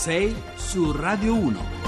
6 su Radio 1.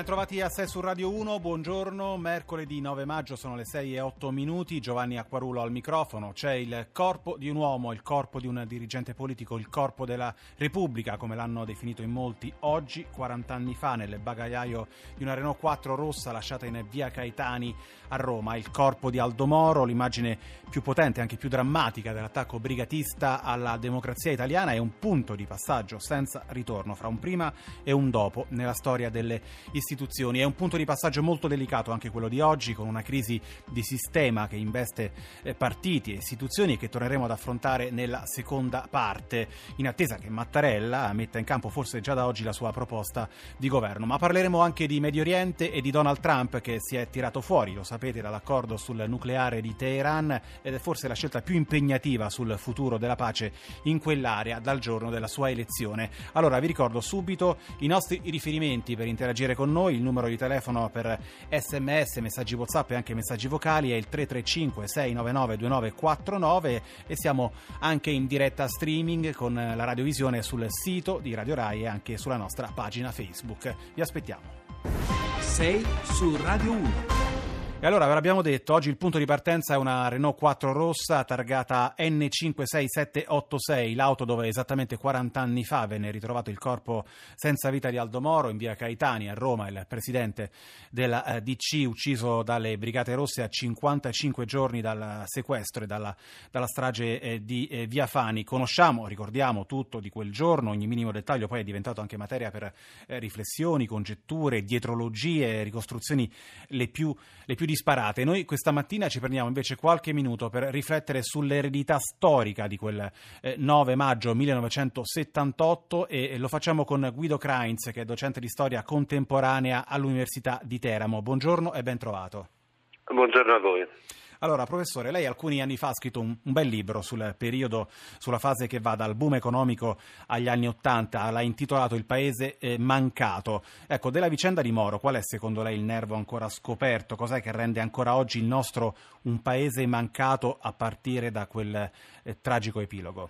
Bentrovati a 6 su Radio 1, buongiorno, mercoledì 9 maggio sono le 6 e 8 minuti, Giovanni Acquarulo al microfono, c'è il corpo di un uomo, il corpo di un dirigente politico, il corpo della Repubblica, come l'hanno definito in molti oggi, 40 anni fa, nel bagagliaio di una Renault 4 rossa lasciata in via Caetani a Roma, il corpo di Aldo Moro, l'immagine più potente, anche più drammatica dell'attacco brigatista alla democrazia italiana, è un punto di passaggio senza ritorno fra un prima e un dopo nella storia delle istituzioni istituzioni. È un punto di passaggio molto delicato anche quello di oggi, con una crisi di sistema che investe eh, partiti e istituzioni e che torneremo ad affrontare nella seconda parte, in attesa che Mattarella metta in campo forse già da oggi la sua proposta di governo. Ma parleremo anche di Medio Oriente e di Donald Trump che si è tirato fuori, lo sapete, dall'accordo sul nucleare di Teheran ed è forse la scelta più impegnativa sul futuro della pace in quell'area dal giorno della sua elezione. Allora vi ricordo subito i nostri riferimenti per interagire con noi noi, il numero di telefono per sms, messaggi whatsapp e anche messaggi vocali è il 335 699 2949 e siamo anche in diretta streaming con la radiovisione sul sito di Radio Rai e anche sulla nostra pagina Facebook. Vi aspettiamo. 6 su Radio 1. E allora ve l'abbiamo detto, oggi il punto di partenza è una Renault 4 rossa targata N56786, l'auto dove esattamente 40 anni fa venne ritrovato il corpo senza vita di Aldo Moro in via Caetani a Roma, il presidente della eh, DC ucciso dalle Brigate Rosse a 55 giorni dal sequestro e dalla, dalla strage eh, di eh, Via Fani. Conosciamo, ricordiamo tutto di quel giorno, ogni minimo dettaglio poi è diventato anche materia per riflessioni, congetture, dietrologie, ricostruzioni le più, le più disparate. Noi questa mattina ci prendiamo invece qualche minuto per riflettere sull'eredità storica di quel eh, 9 maggio 1978 e, e lo facciamo con Guido Krainz, che è docente di storia contemporanea all'Università di Teramo. Buongiorno e ben trovato. Buongiorno a voi. Allora, professore, lei alcuni anni fa ha scritto un, un, bel libro sul periodo, sulla fase che va dal boom economico agli anni Ottanta, l'ha intitolato Il paese eh, mancato. Ecco, della vicenda di Moro, qual è secondo lei il nervo ancora scoperto? Cos'è che rende ancora oggi il nostro un paese mancato a partire da quel eh, tragico epilogo?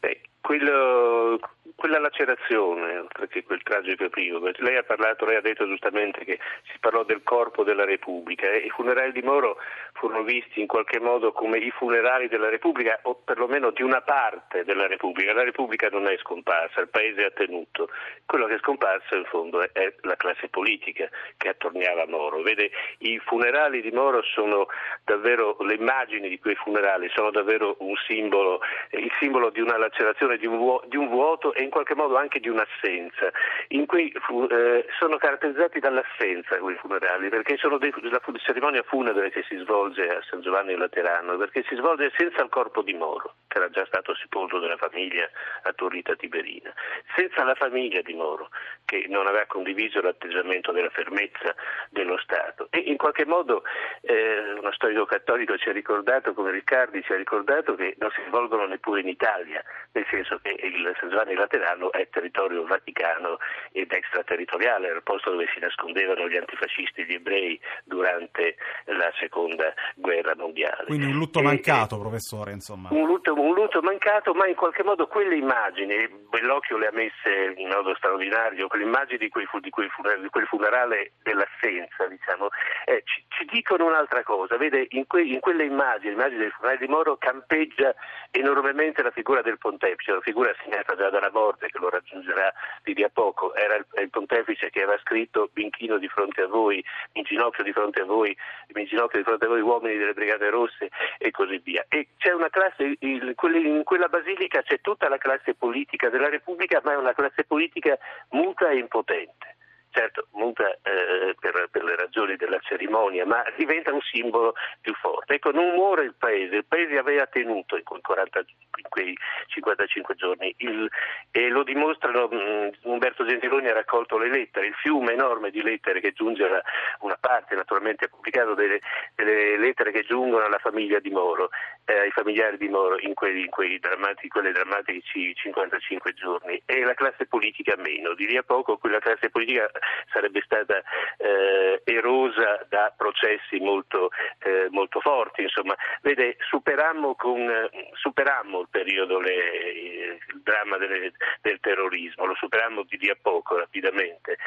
Beh, quello, quella lacerazione, oltre che quel tragico epilogo. Lei ha parlato, lei ha detto giustamente che si parlò del corpo della Repubblica e i funerali di Moro furono visti in qualche modo come i funerali della Repubblica o perlomeno di una parte della Repubblica. La Repubblica non è scomparsa, il paese ha tenuto. Quello che è scomparso in fondo è la classe politica che attorniava Moro. Vede, i funerali di Moro sono davvero, le immagini di quei funerali sono davvero un simbolo, il simbolo di una lacerazione, di un, vuoto e in qualche modo anche di un'assenza. In cui eh, sono caratterizzati dall'assenza quei funerali, perché sono dei, la cerimonia funebre che si svolge a San Giovanni Laterano, perché si svolge senza il corpo di Moro, che era già stato sepolto dalla famiglia a Torrita Tiberina, senza la famiglia di Moro, che non aveva condiviso l'atteggiamento della fermezza dello Stato. E in qualche modo eh, uno storico cattolico ci ha ricordato, come Riccardi ci ha ricordato, che non si svolgono neppure in Italia, nel senso che il San Giovanni Laterano è territorio vaticano ed extraterritoriale, era il posto dove si nascondevano gli antifascisti gli ebrei durante la seconda guerra mondiale. Quindi un lutto mancato, e, professore, insomma. Un lutto, un lutto, mancato, ma in qualche modo quelle immagini, Bellocchio le ha messe in modo straordinario, quelle immagini di, quel funerale dell'assenza, diciamo, eh, ci, ci, dicono un'altra cosa. Vede, in, que, in quelle immagini, l'immagine del funerale di Moro, campeggia enormemente la figura del pontefice, una figura segnata già dalla morte che lo raggiungerà di lì a poco. Era il, il pontefice che aveva scritto Binchino di fronte a voi, in ginocchio di fronte a voi, in ginocchio di fronte a voi uomini delle Brigate Rosse e così via. E c'è una classe, il, in quella basilica c'è tutta la classe politica della Repubblica, ma è una classe politica muta e impotente. Certo muta eh, per, per, le ragioni della cerimonia, ma diventa un simbolo più forte. Ecco, non muore il paese, il paese aveva tenuto in quei, 40, in quei 55 giorni il, e lo dimostrano, mh, mm, Umberto Gentiloni ha raccolto le lettere, il fiume enorme di lettere che giunge a una parte, naturalmente ha pubblicato delle, delle lettere che giungono alla famiglia di Moro, eh, ai familiari di Moro in, quei, in quei drammatici, quelle drammatici 55 giorni e la classe politica meno, di lì a poco quella classe politica sarebbe stata eh, erosa da processi molto, eh, molto forti. Insomma, vede, superammo, con, superammo il periodo, le, il dramma delle, del terrorismo, lo superammo di lì a poco rapidamente,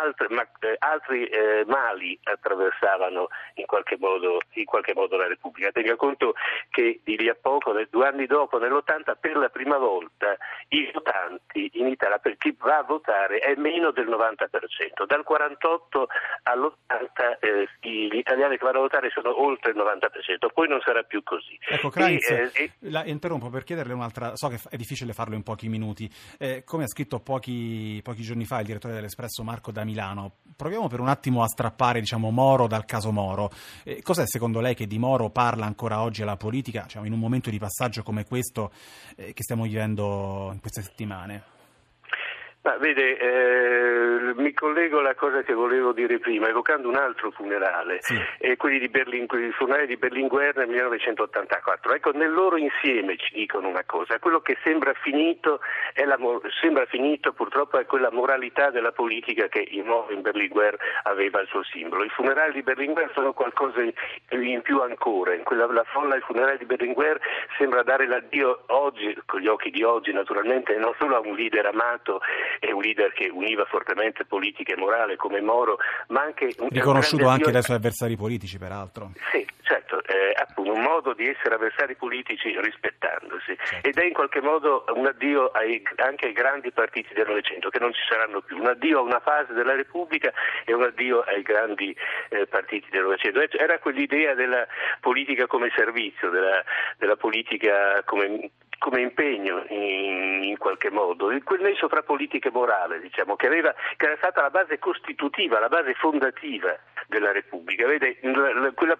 altre, ma eh, altri eh, mali attraversavano in qualche, modo, in qualche, modo, la Repubblica. Tenga conto che di lì a poco, due anni dopo, nell'80, per la prima volta i votanti in Italia, per chi va a votare, è meno del 90%. Dal 48 all'80 eh, gli italiani che vanno a votare sono oltre il 90%, poi non sarà più così. Ecco, Kranz, e, eh, la interrompo per chiederle un'altra, so che è difficile farlo in pochi minuti, eh, come ha scritto pochi, pochi giorni fa il direttore dell'Espresso Marco da Milano, proviamo per un attimo a strappare diciamo, Moro dal caso Moro. Eh, cos'è secondo lei che di Moro parla ancora oggi alla politica, diciamo, in un momento di passaggio come questo eh, che stiamo vivendo in queste settimane? Ma vede, eh, mi collego alla cosa che volevo dire prima, evocando un altro funerale, sì. eh, quelli di Berlin, il funerale di Berlinguer nel 1984. Ecco, nel loro insieme ci dicono una cosa, quello che sembra finito, la, sembra finito purtroppo è quella moralità della politica che in, in Berlinguer aveva il suo simbolo. I funerali di Berlinguer sono qualcosa in più ancora, in quella, la folla del funerale di Berlinguer sembra dare l'addio oggi, con gli occhi di oggi naturalmente, non solo a un leader amato, è un leader che univa fortemente politica e morale come Moro, ma anche... Riconosciuto anche dai suoi avversari politici, peraltro. Sì, certo, è appunto un modo di essere avversari politici rispettandosi certo. ed è in qualche modo un addio ai, anche ai grandi partiti del Novecento che non ci saranno più, un addio a una fase della Repubblica e un addio ai grandi eh, partiti del Novecento. Era quell'idea della politica come servizio, della, della politica come come impegno in, in, qualche modo, quel nesso fra politica e morale, diciamo, che, aveva, che, era stata la base costitutiva, la base fondativa della Repubblica. Vede, la, quella,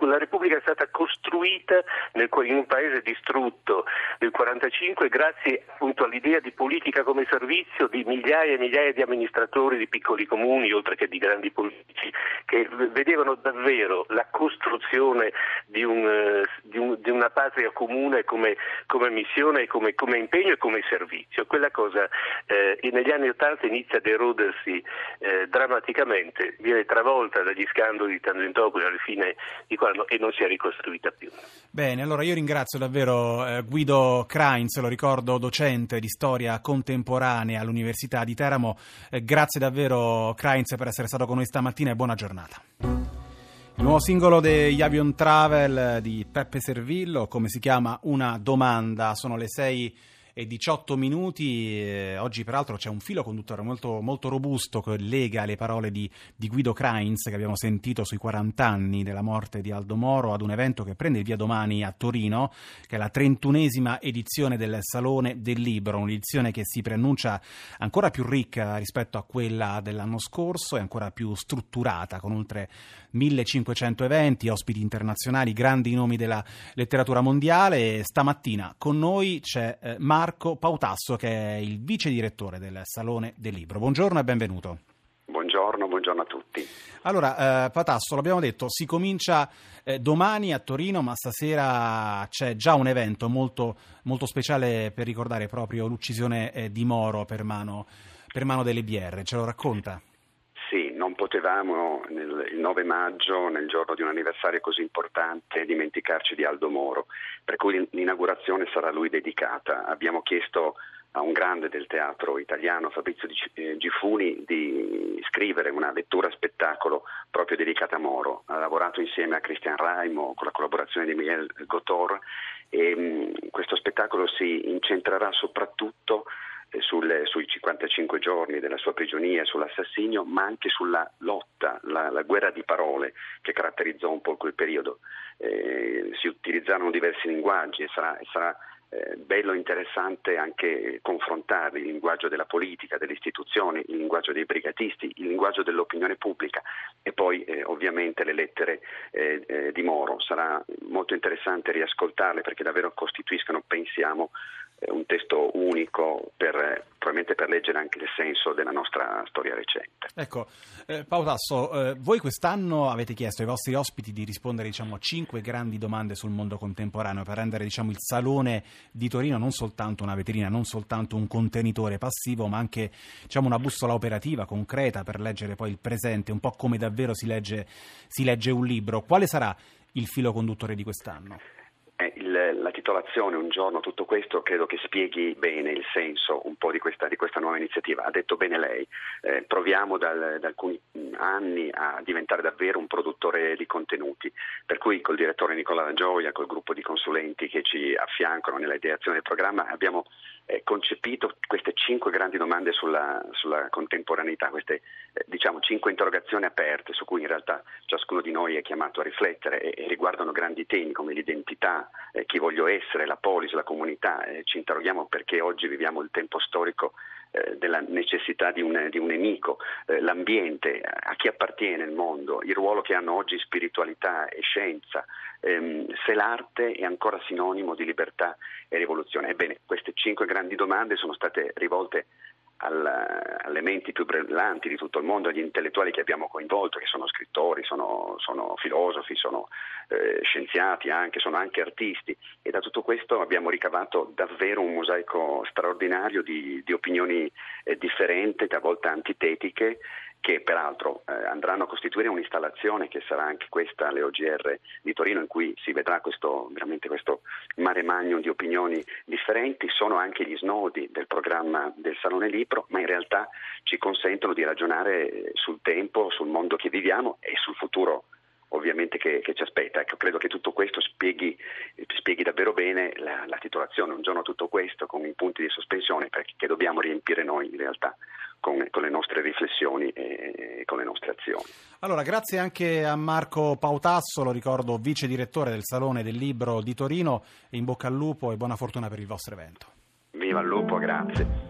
la Repubblica è stata costruita nel, in un paese distrutto nel 1945 grazie appunto all'idea di politica come servizio di migliaia e migliaia di amministratori di piccoli comuni, oltre che di grandi politici, che vedevano davvero la costruzione di, un, di, un, di una patria comune come, come missione, come, come, impegno e come servizio. Quella cosa eh, negli anni Ottanta inizia ad erodersi eh, drammaticamente, viene travolta dagli scandali di Tangentopoli alla fine di quando e non si è ricostruita più. Bene, allora io ringrazio davvero eh, Guido Krainz, lo ricordo docente di storia contemporanea all'Università di Teramo. Eh, grazie davvero Krainz per essere stato con noi stamattina e buona giornata. Nuovo singolo degli Avion Travel di Peppe Servillo, come si chiama? Una domanda. Sono le 6 e 18 minuti. Eh, oggi, peraltro, c'è un filo conduttore molto, molto robusto che lega le parole di, di, Guido Krainz che abbiamo sentito sui 40 anni della morte di Aldo Moro ad un evento che prende il via domani a Torino, che è la 31esima edizione del Salone del Libro, un'edizione che si preannuncia ancora più ricca rispetto a quella dell'anno scorso e ancora più strutturata, con oltre 1500 eventi, ospiti internazionali, grandi nomi della letteratura mondiale. Stamattina con noi c'è eh, Marco Pautasso, che è il vice direttore del Salone del Libro. Buongiorno e benvenuto. Buongiorno, buongiorno a tutti. Allora, eh, Patasso, l'abbiamo detto, si comincia eh, domani a Torino, ma stasera c'è già un evento molto, molto speciale per ricordare proprio l'uccisione eh, di Moro per mano, per mano delle BR. Ce lo racconta? Potevamo nel, il 9 maggio, nel giorno di un anniversario così importante, dimenticarci di Aldo Moro, per cui l'inaugurazione sarà a lui dedicata. Abbiamo chiesto a un grande del teatro italiano, Fabrizio eh, Gifuni, di scrivere una lettura spettacolo proprio dedicata a Moro. Ha lavorato insieme a Christian Raimo con la collaborazione di Miguel Gotor e mh, questo spettacolo si incentrerà soprattutto sulle, sui 55 giorni della sua prigionia, sull'assassinio, ma anche sulla lotta, la, la guerra di parole che caratterizzò un po' quel periodo. Eh, si utilizzarono diversi linguaggi e sarà, sarà eh, bello e interessante anche confrontare il linguaggio della politica, delle istituzioni, il linguaggio dei brigatisti, il linguaggio dell'opinione pubblica e poi eh, ovviamente le lettere eh, eh di Moro. Sarà molto interessante riascoltarle perché davvero costituiscono, pensiamo, un testo unico per, probabilmente per leggere anche il senso della nostra storia recente. Ecco, eh, Paolo Tasso, eh, voi quest'anno avete chiesto ai vostri ospiti di rispondere diciamo, a cinque grandi domande sul mondo contemporaneo per rendere diciamo, il Salone di Torino non soltanto una vetrina, non soltanto un contenitore passivo, ma anche diciamo, una bussola operativa, concreta, per leggere poi il presente, un po' come davvero si legge, si legge un libro. Quale sarà il filo conduttore di quest'anno? La titolazione Un giorno tutto questo credo che spieghi bene il senso un po' di questa, di questa nuova iniziativa. Ha detto bene lei, eh, proviamo da alcuni anni a diventare davvero un produttore di contenuti, per cui col direttore Nicola Gioia, col gruppo di consulenti che ci affiancano nella ideazione del programma, abbiamo eh, concepito queste cinque grandi domande sulla, sulla contemporaneità, queste eh, diciamo cinque interrogazioni aperte su cui in realtà ciascuno di noi è chiamato a riflettere e, e riguardano grandi temi come l'identità, eh, chi voglio essere, la polis, la comunità. ci interroghiamo perché oggi viviamo il tempo storico eh, della necessità di un, di un nemico, eh, l'ambiente, a chi appartiene il mondo, il ruolo che hanno oggi spiritualità e scienza, ehm, se l'arte è ancora sinonimo di libertà e rivoluzione. Ebbene, queste cinque grandi domande sono state rivolte al, alle menti più brillanti di tutto il mondo, agli intellettuali che abbiamo coinvolto, che sono scrittori, sono, sono filosofi, sono eh, scienziati anche, sono anche artisti. E da tutto questo abbiamo ricavato davvero un mosaico straordinario di, di opinioni eh, differenti, a volte antitetiche che peraltro eh, andranno a costituire un'installazione che sarà anche questa alle OGR di Torino in cui si vedrà questo, veramente questo mare magnum di opinioni differenti, sono anche gli snodi del programma del Salone Libro, ma in realtà ci consentono di ragionare sul tempo, sul mondo che viviamo e sul futuro ovviamente che, che ci aspetta. Ecco, credo che tutto questo spieghi, spieghi davvero bene la, la, titolazione, un giorno tutto questo con i punti di sospensione perché dobbiamo riempire noi in realtà con, con, le nostre riflessioni e con le nostre azioni. Allora, grazie anche a Marco Pautasso, lo ricordo vice direttore del Salone del Libro di Torino, in bocca al lupo e buona fortuna per il vostro evento. Viva il lupo, grazie.